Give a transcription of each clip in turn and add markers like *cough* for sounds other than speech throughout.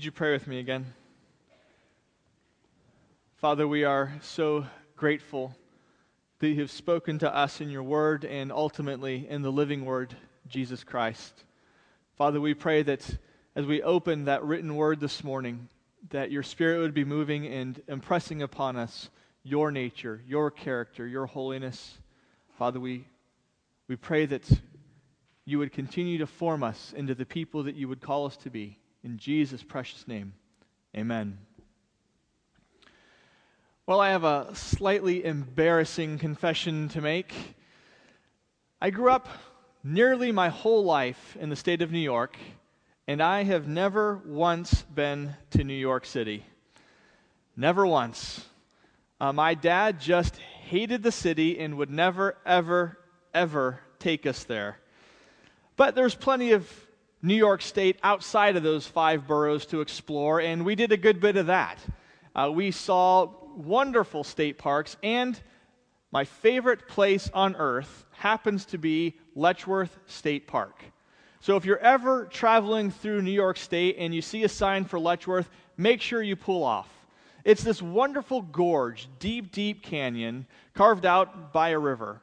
Would you pray with me again? Father, we are so grateful that you have spoken to us in your word and ultimately in the living word, Jesus Christ. Father, we pray that as we open that written word this morning, that your spirit would be moving and impressing upon us your nature, your character, your holiness. Father, we, we pray that you would continue to form us into the people that you would call us to be. In Jesus' precious name, amen. Well, I have a slightly embarrassing confession to make. I grew up nearly my whole life in the state of New York, and I have never once been to New York City. Never once. Uh, my dad just hated the city and would never, ever, ever take us there. But there's plenty of New York State outside of those five boroughs to explore, and we did a good bit of that. Uh, we saw wonderful state parks, and my favorite place on earth happens to be Letchworth State Park. So if you're ever traveling through New York State and you see a sign for Letchworth, make sure you pull off. It's this wonderful gorge, deep, deep canyon carved out by a river.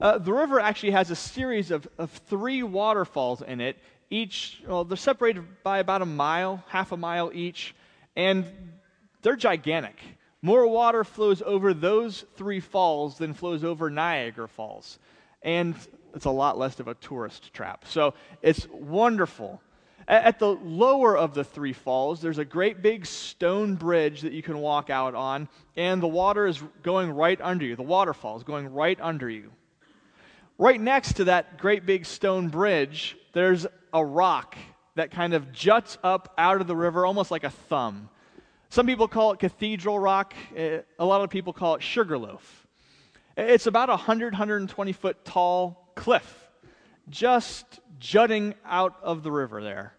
Uh, the river actually has a series of, of three waterfalls in it, each, well, they're separated by about a mile, half a mile each, and they're gigantic. More water flows over those three falls than flows over Niagara Falls. And it's a lot less of a tourist trap. So it's wonderful. At the lower of the three falls, there's a great big stone bridge that you can walk out on, and the water is going right under you. The waterfall is going right under you. Right next to that great big stone bridge, there's a rock that kind of juts up out of the river almost like a thumb. Some people call it Cathedral Rock. Eh, a lot of people call it Sugarloaf. It's about a 100, 120 foot tall cliff just jutting out of the river there.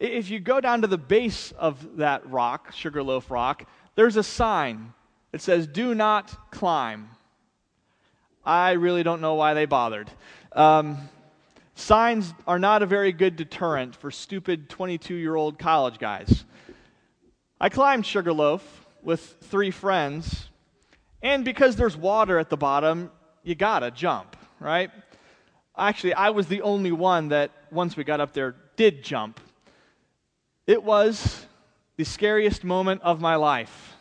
If you go down to the base of that rock, Sugarloaf Rock, there's a sign that says, Do not climb. I really don't know why they bothered. Um, signs are not a very good deterrent for stupid 22 year old college guys. I climbed Sugarloaf with three friends, and because there's water at the bottom, you gotta jump, right? Actually, I was the only one that, once we got up there, did jump. It was the scariest moment of my life,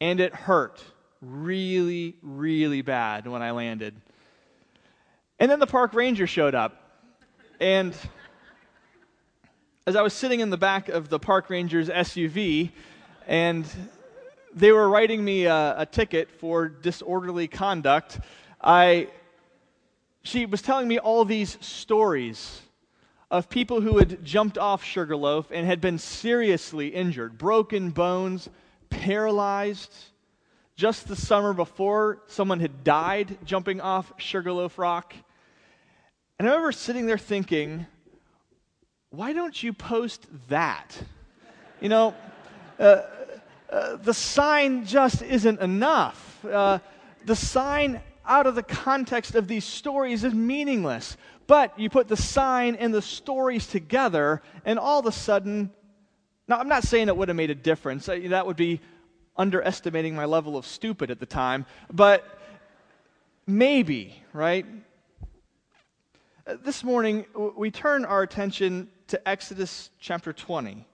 and it hurt really, really bad when I landed. And then the park ranger showed up, and as I was sitting in the back of the park ranger's SUV, and they were writing me a, a ticket for disorderly conduct, I, she was telling me all these stories of people who had jumped off Sugarloaf and had been seriously injured, broken bones, paralyzed. Just the summer before, someone had died jumping off Sugarloaf Rock. And I remember sitting there thinking, why don't you post that? You know, uh, uh, the sign just isn't enough. Uh, the sign out of the context of these stories is meaningless. But you put the sign and the stories together, and all of a sudden, now I'm not saying it would have made a difference. That would be underestimating my level of stupid at the time. But maybe, right? This morning, we turn our attention to Exodus chapter 20.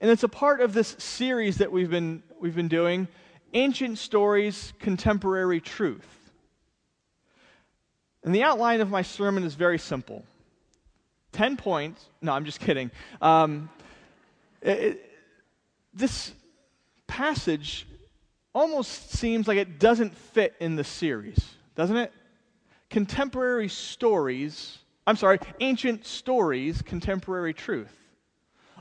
And it's a part of this series that we've been, we've been doing Ancient Stories, Contemporary Truth. And the outline of my sermon is very simple 10 points. No, I'm just kidding. Um, it, it, this passage almost seems like it doesn't fit in the series, doesn't it? Contemporary stories I'm sorry, ancient stories, contemporary truth.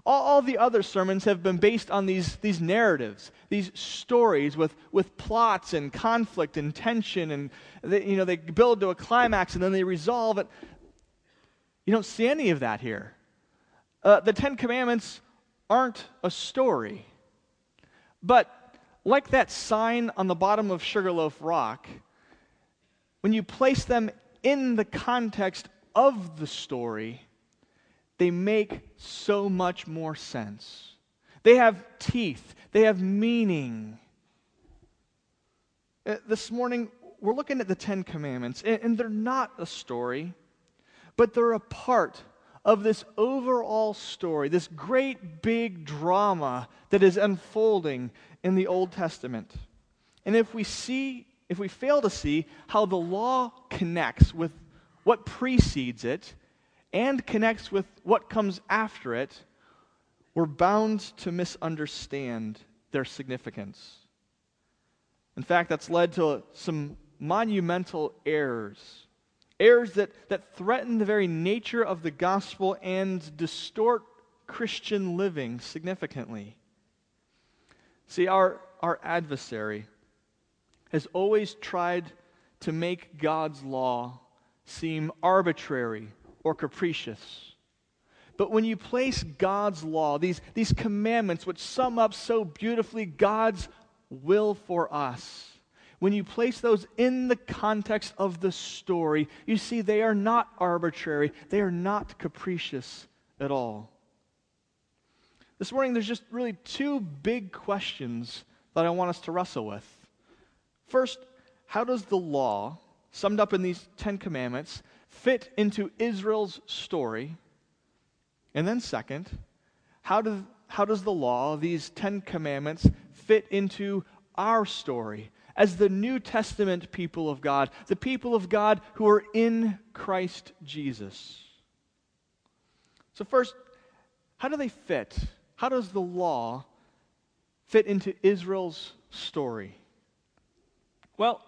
All, all, the other sermons have been based on these, these narratives, these stories with, with plots and conflict and tension, and they, you know, they build to a climax and then they resolve it. You don't see any of that here. Uh, the Ten Commandments aren't a story. But like that sign on the bottom of Sugarloaf Rock, when you place them in the context of the story, they make so much more sense. They have teeth, they have meaning. Uh, this morning, we're looking at the Ten Commandments, and, and they're not a story, but they're a part of this overall story, this great big drama that is unfolding in the Old Testament. And if we see, if we fail to see how the law connects with what precedes it and connects with what comes after it, we're bound to misunderstand their significance. In fact, that's led to some monumental errors. Errors that, that threaten the very nature of the gospel and distort Christian living significantly. See, our, our adversary has always tried to make God's law seem arbitrary or capricious. But when you place God's law, these, these commandments, which sum up so beautifully God's will for us, when you place those in the context of the story, you see they are not arbitrary, they are not capricious at all. This morning, there's just really two big questions that I want us to wrestle with. First, how does the law, summed up in these Ten Commandments, fit into Israel's story? And then, second, how, do, how does the law, these Ten Commandments, fit into our story as the New Testament people of God, the people of God who are in Christ Jesus? So, first, how do they fit? How does the law fit into Israel's story? Well,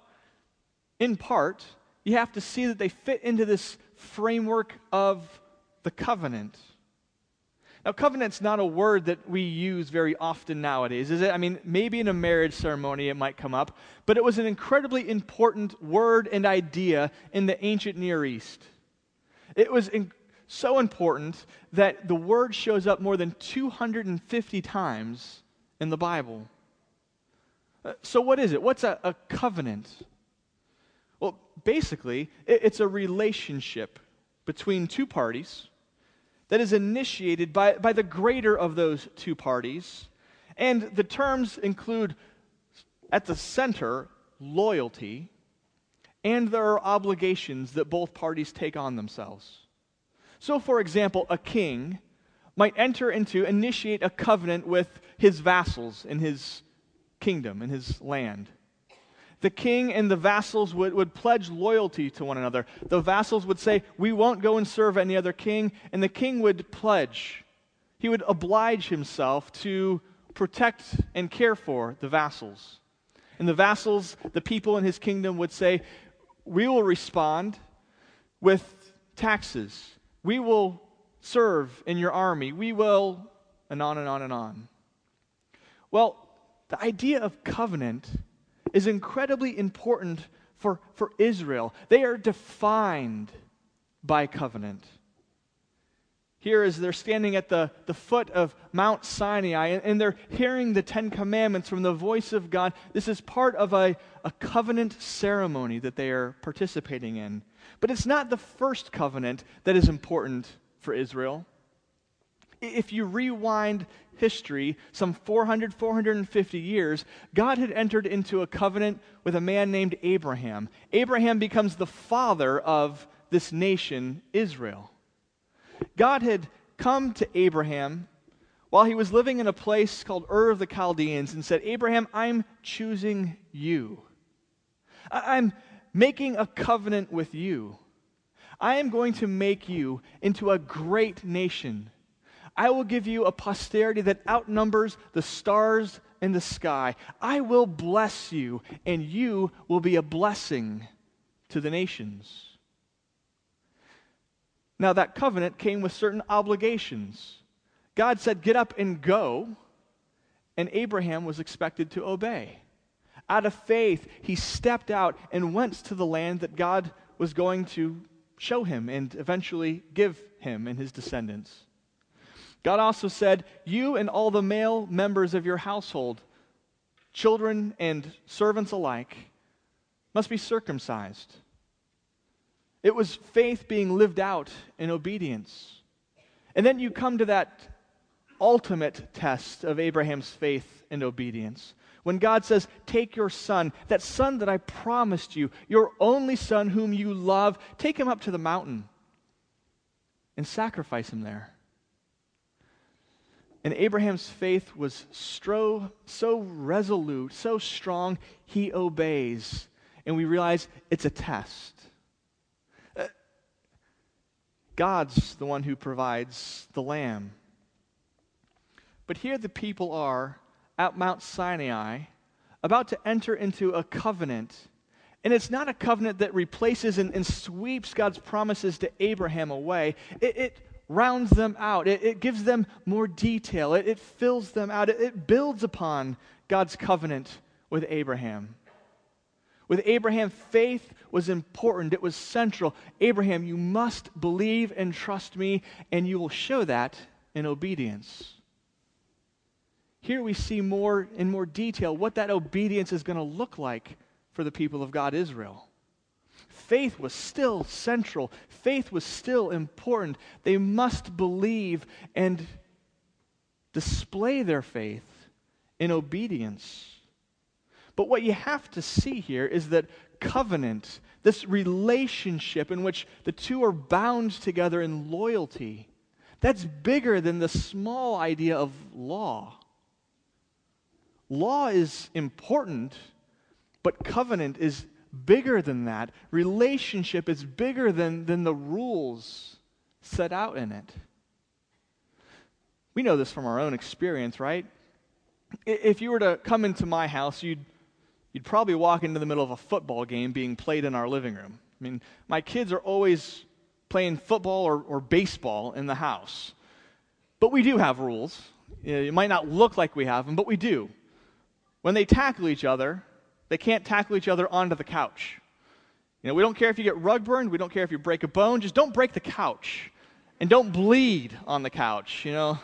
in part, you have to see that they fit into this framework of the covenant. Now, covenant's not a word that we use very often nowadays, is it? I mean, maybe in a marriage ceremony it might come up, but it was an incredibly important word and idea in the ancient Near East. It was in, so important that the word shows up more than 250 times in the Bible. Uh, so, what is it? What's a, a covenant? Well, basically, it's a relationship between two parties that is initiated by, by the greater of those two parties. And the terms include, at the center, loyalty, and there are obligations that both parties take on themselves. So, for example, a king might enter into, initiate a covenant with his vassals in his kingdom, in his land the king and the vassals would, would pledge loyalty to one another. The vassals would say, We won't go and serve any other king. And the king would pledge, he would oblige himself to protect and care for the vassals. And the vassals, the people in his kingdom, would say, We will respond with taxes. We will serve in your army. We will, and on and on and on. Well, the idea of covenant is incredibly important for, for Israel. They are defined by covenant. Here, as they're standing at the, the foot of Mount Sinai and, and they're hearing the Ten Commandments from the voice of God, this is part of a, a covenant ceremony that they are participating in. But it's not the first covenant that is important for Israel. If you rewind history, some 400, 450 years, God had entered into a covenant with a man named Abraham. Abraham becomes the father of this nation, Israel. God had come to Abraham while he was living in a place called Ur of the Chaldeans and said, Abraham, I'm choosing you. I'm making a covenant with you. I am going to make you into a great nation I will give you a posterity that outnumbers the stars in the sky. I will bless you, and you will be a blessing to the nations. Now, that covenant came with certain obligations. God said, Get up and go, and Abraham was expected to obey. Out of faith, he stepped out and went to the land that God was going to show him and eventually give him and his descendants. God also said, You and all the male members of your household, children and servants alike, must be circumcised. It was faith being lived out in obedience. And then you come to that ultimate test of Abraham's faith and obedience. When God says, Take your son, that son that I promised you, your only son whom you love, take him up to the mountain and sacrifice him there. And Abraham's faith was stro- so resolute, so strong, he obeys. And we realize it's a test. Uh, God's the one who provides the lamb. But here the people are at Mount Sinai about to enter into a covenant. And it's not a covenant that replaces and, and sweeps God's promises to Abraham away. It, it rounds them out, it, it, gives them more detail, it, it fills them out, it, it builds upon God's covenant with Abraham. With Abraham, faith was important, it was central. Abraham, you must believe and trust me, and you will show that in obedience. Here we see more in more detail what that obedience is going to look like for the people of God Israel. Faith was still central. Faith was still important. They must believe and display their faith in obedience. But what you have to see here is that covenant, this relationship in which the two are bound together in loyalty, that's bigger than the small idea of law. Law is important, but covenant is bigger than that. Relationship is bigger than, than the rules set out in it. We know this from our own experience, right? If you were to come into my house, you'd, you'd probably walk into the middle of a football game being played in our living room. I mean, my kids are always playing football or, or baseball in the house. But we do have rules. It might not look like we have them, but we do. When they tackle each other, they can't tackle each other onto the couch. You know, we don't care if you get rug burned, we don't care if you break a bone, just don't break the couch. And don't bleed on the couch, you know.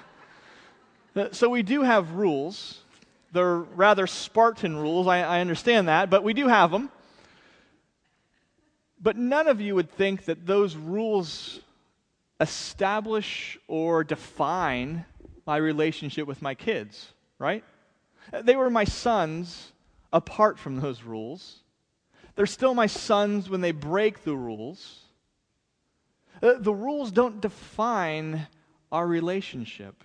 Uh, so we do have rules. They're rather Spartan rules, I, I understand that, but we do have them. But none of you would think that those rules establish or define my relationship with my kids, right? They were my sons apart from those rules. They're still my sons when they break the rules. Uh, the rules don't define our relationship.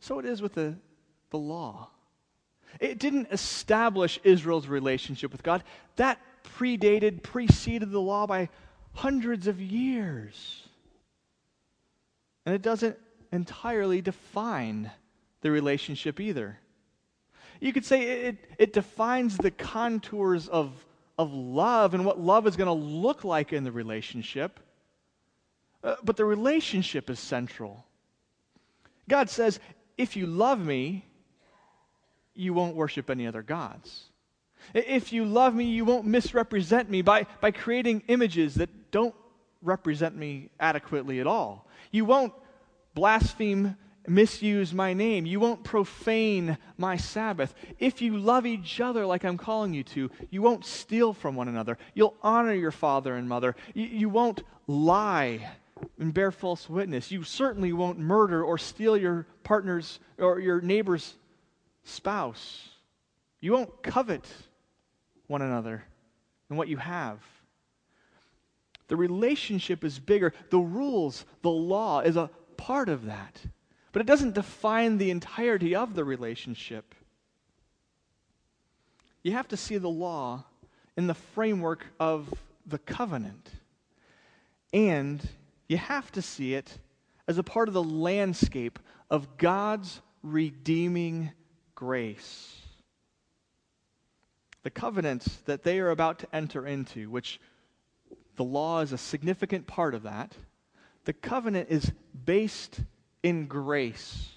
So it is with the, the law. It didn't establish Israel's relationship with God. That predated, preceded the law by hundreds of years. And it doesn't entirely define the relationship either. You could say it, it defines the contours of, of love and what love is going to look like in the relationship. Uh, but the relationship is central. God says, if you love me, you won't worship any other gods. If you love me, you won't misrepresent me by, by creating images that don't represent me adequately at all. You won't blaspheme misuse my name. You won't profane my Sabbath. If you love each other like I'm calling you to, you won't steal from one another. You'll honor your father and mother. You, you won't lie and bear false witness. You certainly won't murder or steal your partner's or your neighbor's spouse. You won't covet one another and what you have. The relationship is bigger. The rules, the law is a part of that. But it doesn't define the entirety of the relationship. You have to see the law in the framework of the covenant. And you have to see it as a part of the landscape of God's redeeming grace. The covenant that they are about to enter into, which the law is a significant part of that, the covenant is based in grace.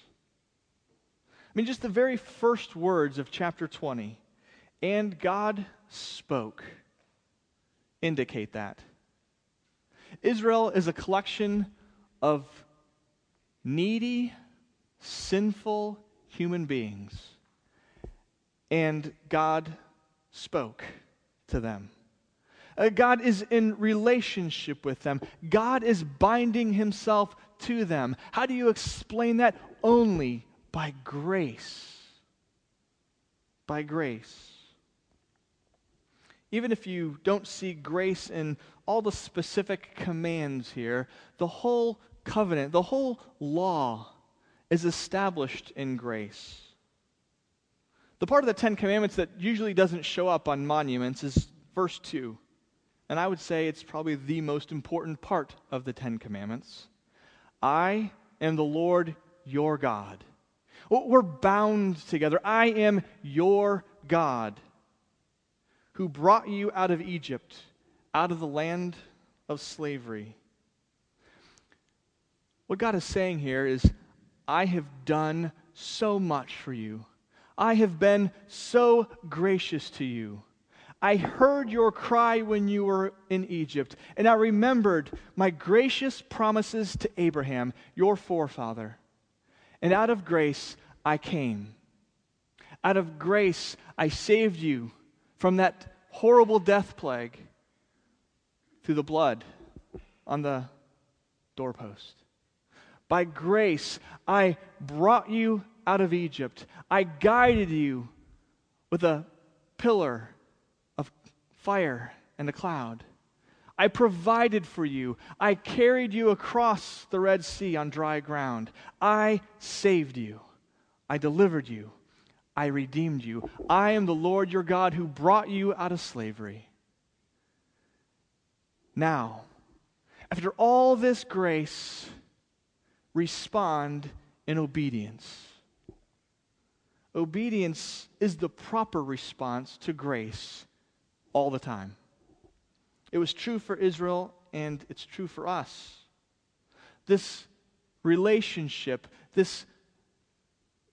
I mean, just the very first words of chapter 20, and God spoke, indicate that. Israel is a collection of needy, sinful human beings, and God spoke to them. Uh, God is in relationship with them. God is binding himself to them. How do you explain that? Only by grace. By grace. Even if you don't see grace in all the specific commands here, the whole covenant, the whole law is established in grace. The part of the Ten Commandments that usually doesn't show up on monuments is verse 2. And I would say it's probably the most important part of the Ten Commandments. I am the Lord your God. We're bound together. I am your God who brought you out of Egypt, out of the land of slavery. What God is saying here is, I have done so much for you. I have been so gracious to you. I heard your cry when you were in Egypt, and I remembered my gracious promises to Abraham, your forefather. And out of grace I came. Out of grace I saved you from that horrible death plague through the blood on the doorpost. By grace I brought you out of Egypt. I guided you with a pillar fire and a cloud. I provided for you. I carried you across the Red Sea on dry ground. I saved you. I delivered you. I redeemed you. I am the Lord your God who brought you out of slavery. Now, after all this grace, respond in obedience. Obedience is the proper response to grace all the time. It was true for Israel, and it's true for us. This relationship, this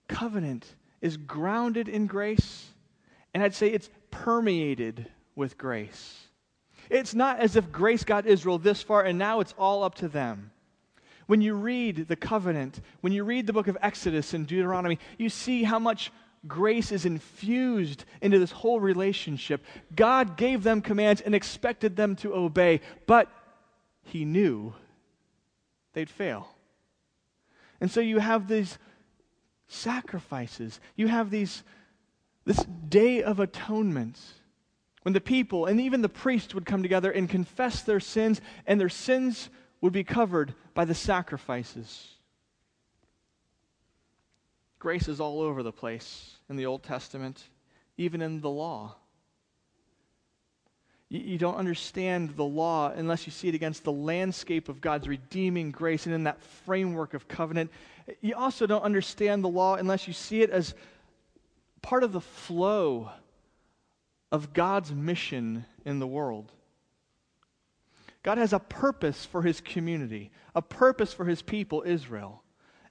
covenant, is grounded in grace, and I'd say it's permeated with grace. It's not as if grace got Israel this far and now it's all up to them. When you read the covenant, when you read the book of Exodus and Deuteronomy, you see how much grace is infused into this whole relationship. God gave them commands and expected them to obey, but He knew they'd fail. And so you have these sacrifices, you have these, this day of atonement. When the people and even the priest would come together and confess their sins, and their sins would be covered by the sacrifices. Grace is all over the place in the Old Testament, even in the law. You, don't understand the law unless you see it against the landscape of God's redeeming grace and in that framework of covenant. You also don't understand the law unless you see it as part of the flow of God's mission in the world. God has a purpose for his community, a purpose for his people, Israel.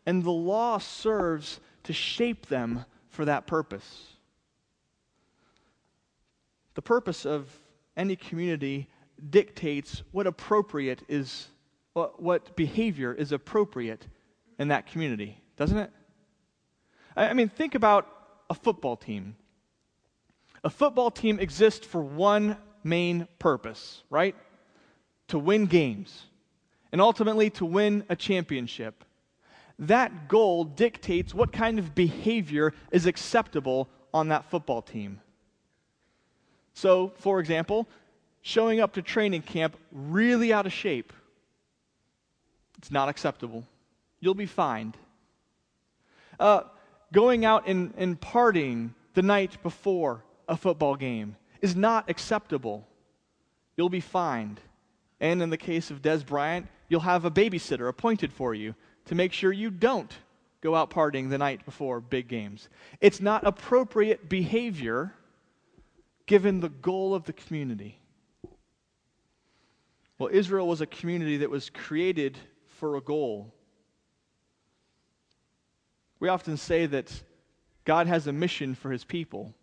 And the law serves to shape them for that purpose. The purpose of any community dictates what appropriate is what, what behavior is appropriate in that community, doesn't it? I, I mean, think about a football team. A football team exists for one main purpose, right? To win games and ultimately to win a championship that goal dictates what kind of behavior is acceptable on that football team. So, for example, showing up to training camp really out of shape, it's not acceptable. You'll be fined. Uh, going out and, and partying the night before a football game is not acceptable. You'll be fined. And in the case of Dez Bryant, you'll have a babysitter appointed for you to make sure you don't go out partying the night before big games. It's not appropriate behavior given the goal of the community. Well, Israel was a community that was created for a goal. We often say that God has a mission for his people.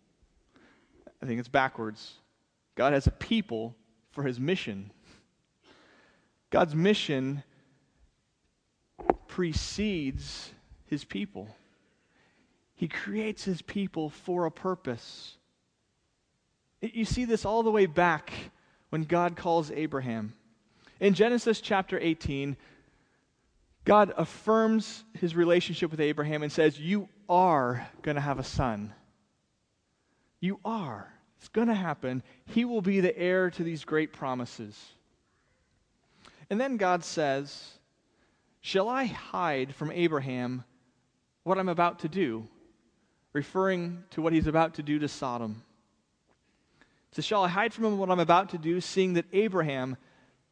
I think it's backwards. God has a people for his mission. God's mission precedes his people. He creates his people for a purpose. You see this all the way back when God calls Abraham. In Genesis chapter 18, God affirms his relationship with Abraham and says, You are going to have a son. You are. It's going to happen. He will be the heir to these great promises. And then God says, Shall I hide from Abraham what I'm about to do? Referring to what he's about to do to Sodom. So, shall I hide from him what I'm about to do, seeing that Abraham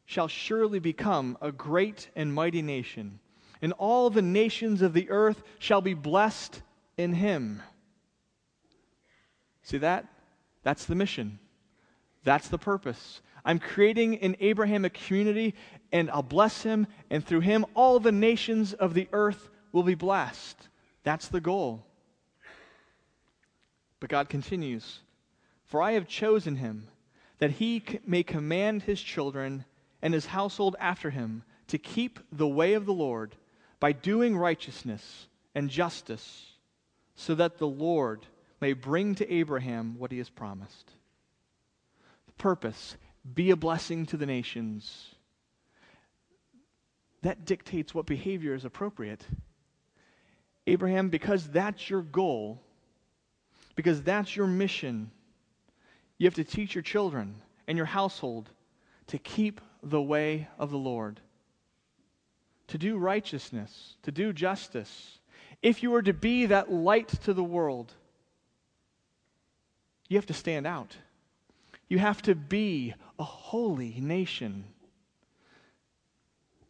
shall surely become a great and mighty nation, and all the nations of the earth shall be blessed in him? See that? That's the mission. That's the purpose. I'm creating in Abraham a community, and I'll bless him, and through him, all the nations of the earth will be blessed. That's the goal. But God continues For I have chosen him, that he may command his children and his household after him to keep the way of the Lord by doing righteousness and justice, so that the Lord may bring to Abraham what he has promised. The purpose be a blessing to the nations. That dictates what behavior is appropriate. Abraham, because that's your goal, because that's your mission, you have to teach your children and your household to keep the way of the Lord, to do righteousness, to do justice. If you are to be that light to the world, you have to stand out. You have to be a holy nation.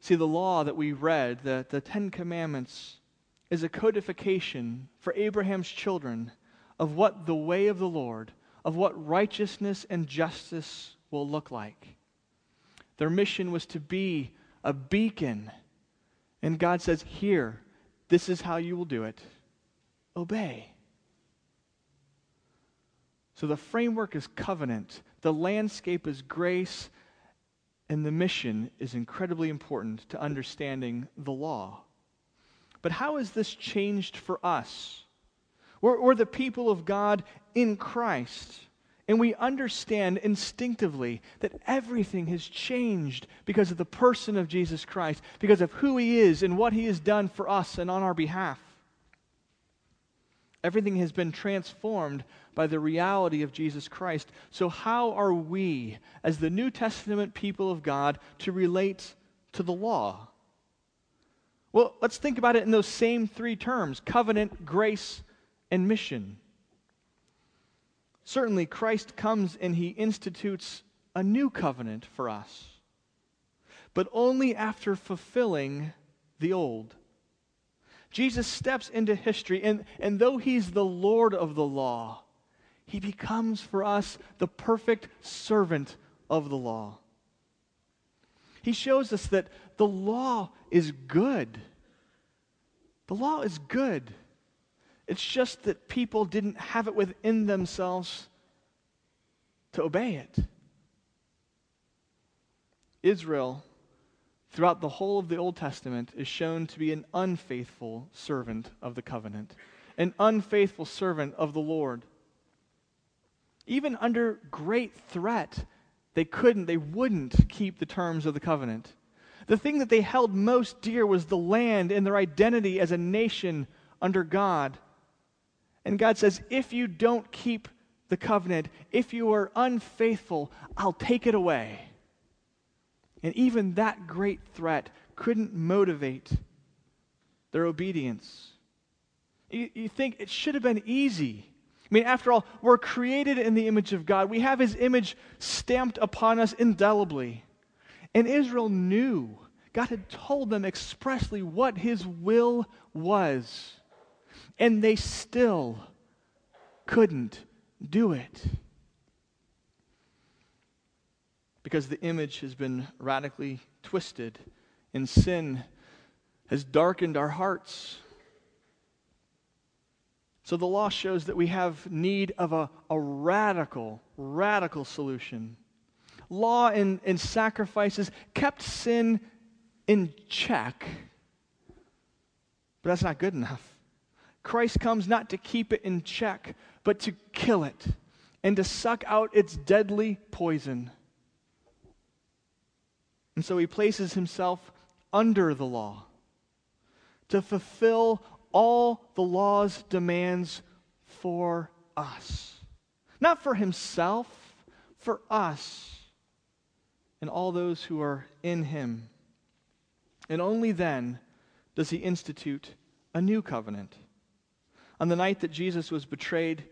See, the law that we read, the, the Ten Commandments, is a codification for Abraham's children of what the way of the Lord, of what righteousness and justice will look like. Their mission was to be a beacon. And God says, Here, this is how you will do it. Obey. So the framework is covenant, the landscape is grace, and the mission is incredibly important to understanding the law. But how has this changed for us? We're, we're the people of God in Christ. And we understand instinctively that everything has changed because of the person of Jesus Christ, because of who he is and what he has done for us and on our behalf. Everything has been transformed by the reality of Jesus Christ. So, how are we, as the New Testament people of God, to relate to the law? Well, let's think about it in those same three terms covenant, grace, and mission. Certainly, Christ comes and he institutes a new covenant for us, but only after fulfilling the old. Jesus steps into history, and, and though he's the Lord of the law, he becomes for us the perfect servant of the law. He shows us that the law is good. The law is good. It's just that people didn't have it within themselves to obey it. Israel throughout the whole of the Old Testament is shown to be an unfaithful servant of the covenant, an unfaithful servant of the Lord. Even under great threat, they couldn't, they wouldn't keep the terms of the covenant. The thing that they held most dear was the land and their identity as a nation under God. And God says, if you don't keep the covenant, if you are unfaithful, I'll take it away. And even that great threat couldn't motivate their obedience. You, you, think it should have been easy. I mean, after all, we're created in the image of God. We have his image stamped upon us indelibly. And Israel knew. God had told them expressly what his will was. And they still couldn't do it because the image has been radically twisted and sin has darkened our hearts. So the law shows that we have need of a, a radical, radical solution. Law and, and sacrifices kept sin in check, but that's not good enough. Christ comes not to keep it in check, but to kill it and to suck out its deadly poison. And so he places himself under the law. to fulfill all the law's demands for us. Not for himself, for us and all those who are in him. And only then does he institute a new covenant. On the night that Jesus was betrayed,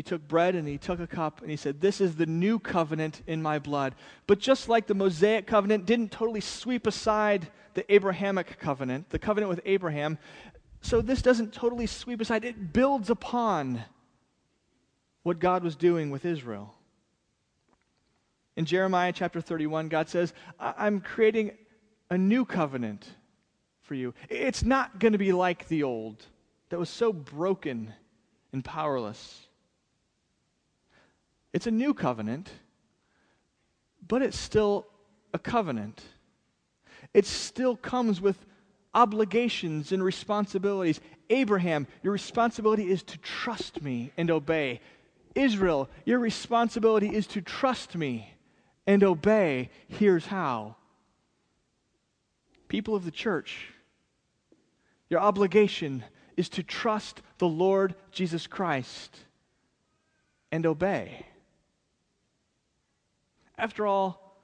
he took bread and he took a cup and he said, This is the new covenant in my blood. But just like the Mosaic covenant didn't totally sweep aside the Abrahamic covenant, the covenant with Abraham, so this doesn't totally sweep aside, it builds upon what God was doing with Israel. In Jeremiah chapter 31, God says, I'm creating a new covenant for you. It's not going to be like the old that was so broken and powerless. It's a new covenant, but it's still a covenant. It still comes with obligations and responsibilities. Abraham, your responsibility is to trust me and obey. Israel, your responsibility is to trust me and obey. Here's how. People of the church, your obligation is to trust the Lord Jesus Christ and obey. After all,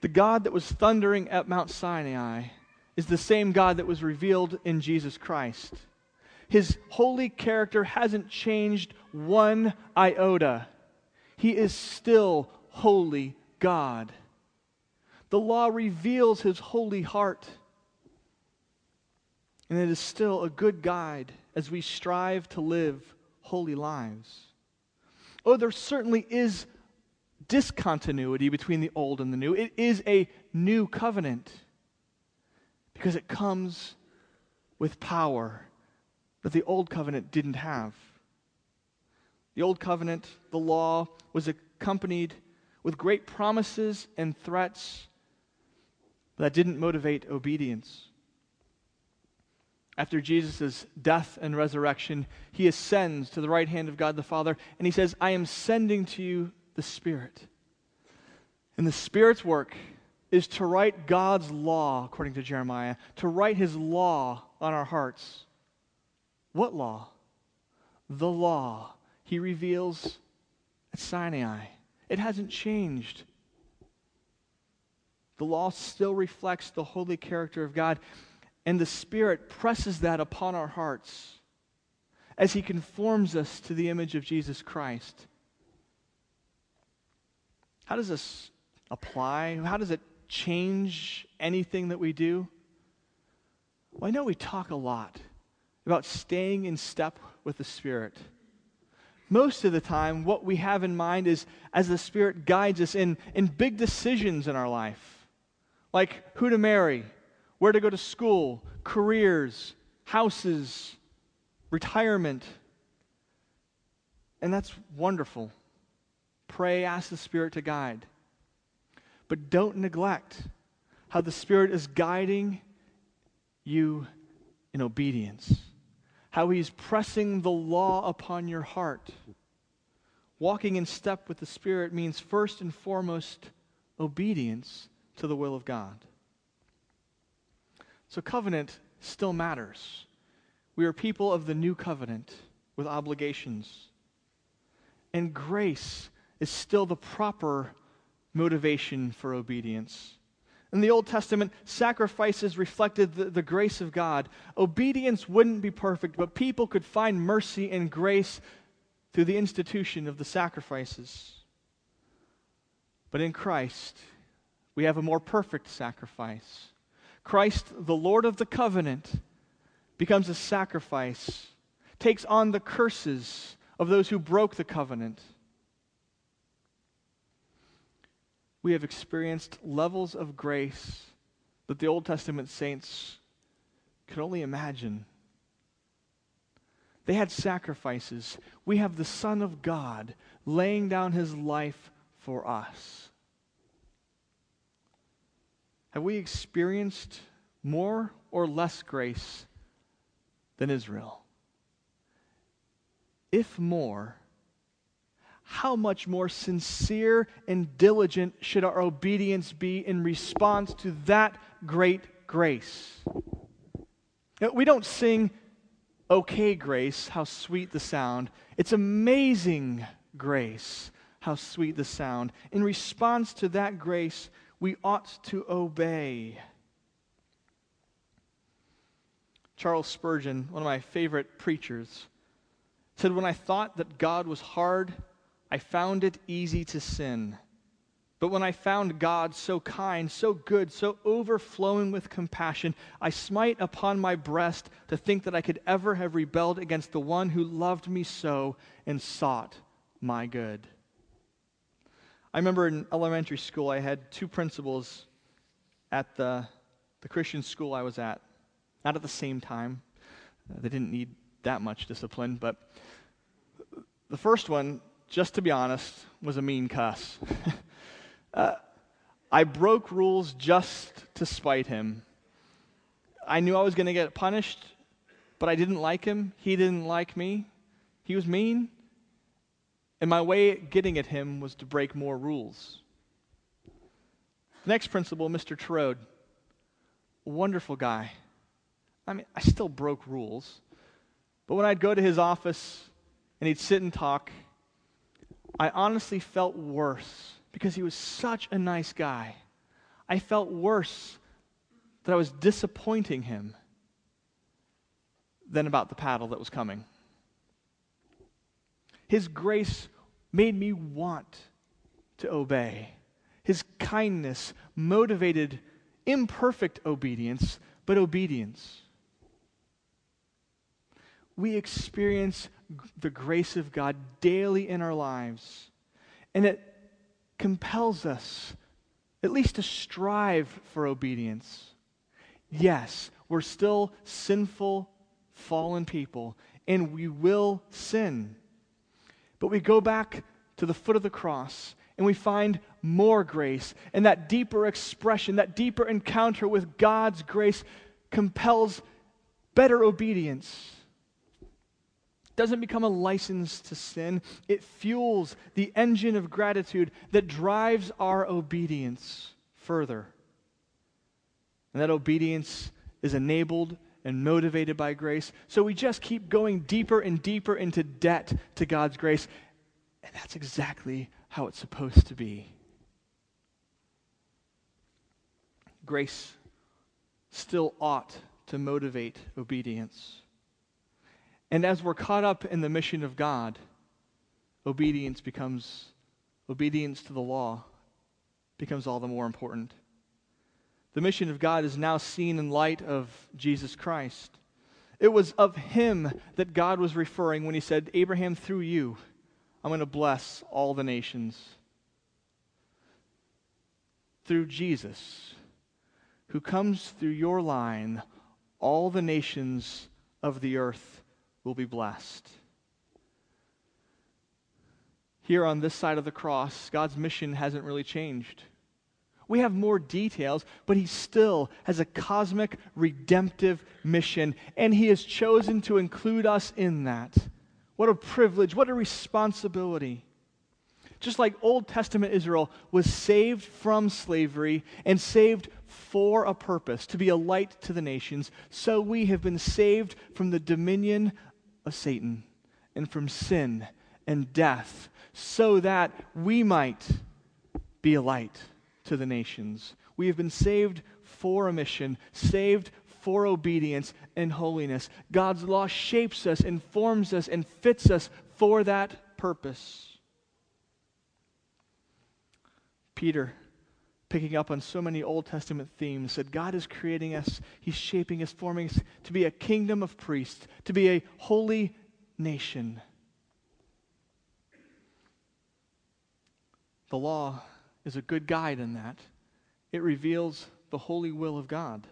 the God that was thundering at Mount Sinai is the same God that was revealed in Jesus Christ. His holy character hasn't changed one iota. He is still holy God. The law reveals his holy heart. And it is still a good guide as we strive to live holy lives. Oh, there certainly is discontinuity between the old and the new. It is a new covenant because it comes with power that the old covenant didn't have. The old covenant, the law, was accompanied with great promises and threats that didn't motivate obedience. After Jesus' death and resurrection, he ascends to the right hand of God the Father, and he says, I am sending to you the Spirit. And the Spirit's work is to write God's law, according to Jeremiah, to write his law on our hearts. What law? The law he reveals at Sinai. It hasn't changed. The law still reflects the holy character of God, and the Spirit presses that upon our hearts as He conforms us to the image of Jesus Christ. How does this apply? How does it change anything that we do? Well, I know we talk a lot about staying in step with the Spirit. Most of the time, what we have in mind is as the Spirit guides us in, in big decisions in our life, like who to marry, where to go to school, careers, houses, retirement. And that's wonderful. Pray, ask the Spirit to guide. But don't neglect how the Spirit is guiding you in obedience how he's pressing the law upon your heart. Walking in step with the Spirit means first and foremost obedience to the will of God. So, covenant still matters. We are people of the new covenant with obligations. And grace is still the proper motivation for obedience. In the Old Testament, sacrifices reflected the, the, grace of God. Obedience wouldn't be perfect, but people could find mercy and grace through the institution of the sacrifices. But in Christ, we have a more perfect sacrifice. Christ, the Lord of the covenant, becomes a sacrifice, takes on the curses of those who broke the covenant we have experienced levels of grace that the Old Testament saints could only imagine. They had sacrifices. We have the Son of God laying down his life for us. Have we experienced more or less grace than Israel? If more, how much more sincere and diligent should our obedience be in response to that great grace? We don't sing, Okay, grace, how sweet the sound. It's amazing grace, how sweet the sound. In response to that grace, we ought to obey. Charles Spurgeon, one of my favorite preachers, said, When I thought that God was hard, I found it easy to sin. But when I found God so kind, so good, so overflowing with compassion, I smite upon my breast to think that I could ever have rebelled against the one who loved me so and sought my good. I remember in elementary school, I had two principals at the, the Christian school I was at, not at the same time. They didn't need that much discipline, but the first one, just to be honest, was a mean cuss. *laughs* uh, I broke rules just to spite him. I knew I was going to get punished, but I didn't like him. He didn't like me. He was mean. And my way getting at him was to break more rules. Next principal, Mr. Terode, wonderful guy. I mean, I still broke rules. But when I'd go to his office and he'd sit and talk, I honestly felt worse because he was such a nice guy. I felt worse that I was disappointing him than about the paddle that was coming. His grace made me want to obey. His kindness motivated imperfect obedience, but obedience. We experience the grace of God daily in our lives, and it compels us at least to strive for obedience. Yes, we're still sinful, fallen people, and we will sin. But we go back to the foot of the cross and we find more grace. And that deeper expression, that deeper encounter with God's grace compels better obedience. Doesn't become a license to sin, it fuels the engine of gratitude that drives our obedience further. And that obedience is enabled and motivated by grace. So we just keep going deeper and deeper into debt to God's grace. And that's exactly how it's supposed to be. Grace still ought to motivate obedience. And as we're caught up in the mission of God, obedience becomes obedience to the law becomes all the more important. The mission of God is now seen in light of Jesus Christ. It was of him that God was referring when he said, Abraham, through you, I'm going to bless all the nations. Through Jesus, who comes through your line, all the nations of the earth will be blessed. Here on this side of the cross, God's mission hasn't really changed. We have more details, but he still has a cosmic redemptive mission, and he has chosen to include us in that. What a privilege, what a responsibility. Just like Old Testament Israel was saved from slavery and saved for a purpose, to be a light to the nations, so we have been saved from the dominion of Satan and from sin and death, so that we might be a light to the nations. We have been saved for a mission, saved for obedience and holiness. God's law shapes us, informs us, and fits us for that purpose. Peter, picking up on so many Old Testament themes, said God is creating us, He's shaping us, forming us to be a kingdom of priests, to be a holy nation. The law is a good guide in that. It reveals the holy will of God.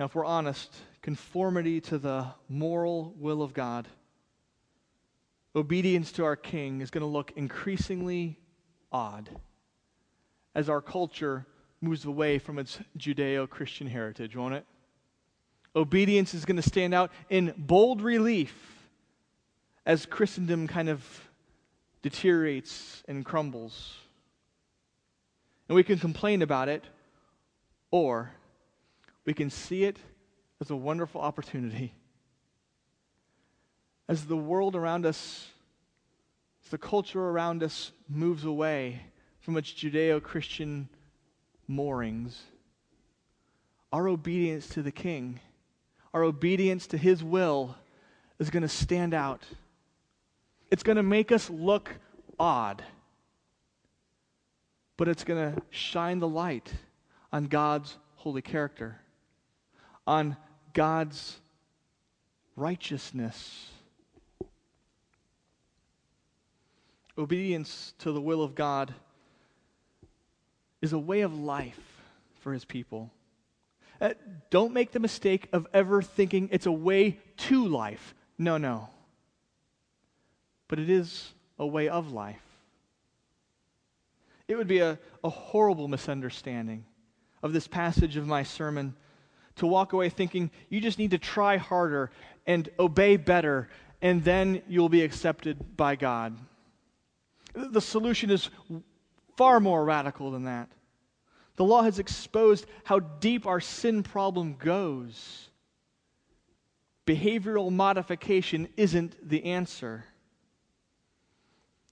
Now, if we're honest, conformity to the moral will of God, obedience to our King is going to look increasingly odd as our culture moves away from its Judeo Christian heritage, won't it? Obedience is going to stand out in bold relief as Christendom kind of deteriorates and crumbles. And we can complain about it, or we can see it as a wonderful opportunity. As the world around us, as the culture around us moves away from its Judeo Christian moorings, our obedience to the King, our obedience to His will, is going to stand out. It's going to make us look odd, but it's going to shine the light on God's holy character, on God's righteousness. Obedience to the will of God is a way of life for his people. Uh, don't make the mistake of ever thinking it's a way to life. No, no. But it is a way of life. It would be a, a horrible misunderstanding of this passage of my sermon to walk away thinking you just need to try harder and obey better, and then you'll be accepted by God. The solution is far more radical than that. The law has exposed how deep our sin problem goes. Behavioral modification isn't the answer.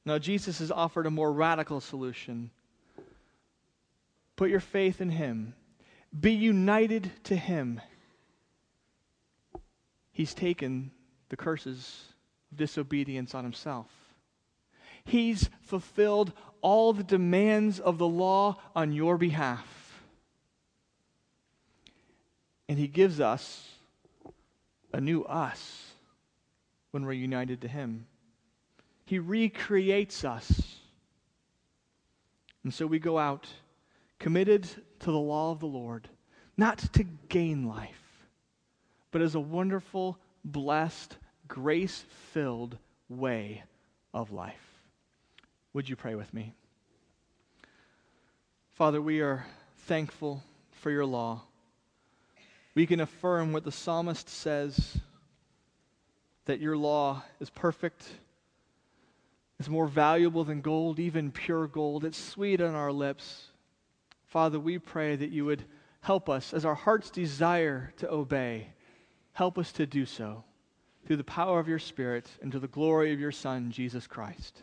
Now, Jesus has offered a more radical solution. Put your faith in Him, be united to Him. He's taken the curses of disobedience on Himself. He's fulfilled all the demands of the law on your behalf. And He gives us a new us when we're united to Him. He recreates us. And so we go out committed to the law of the Lord, not to gain life, but as a wonderful, blessed, grace filled way of life. Would you pray with me? Father, we are thankful for your law. We can affirm what the psalmist says that your law is perfect, is more valuable than gold, even pure gold. It's sweet on our lips. Father, we pray that you would help us as our hearts desire to obey. Help us to do so through the power of your Spirit and to the glory of your Son, Jesus Christ.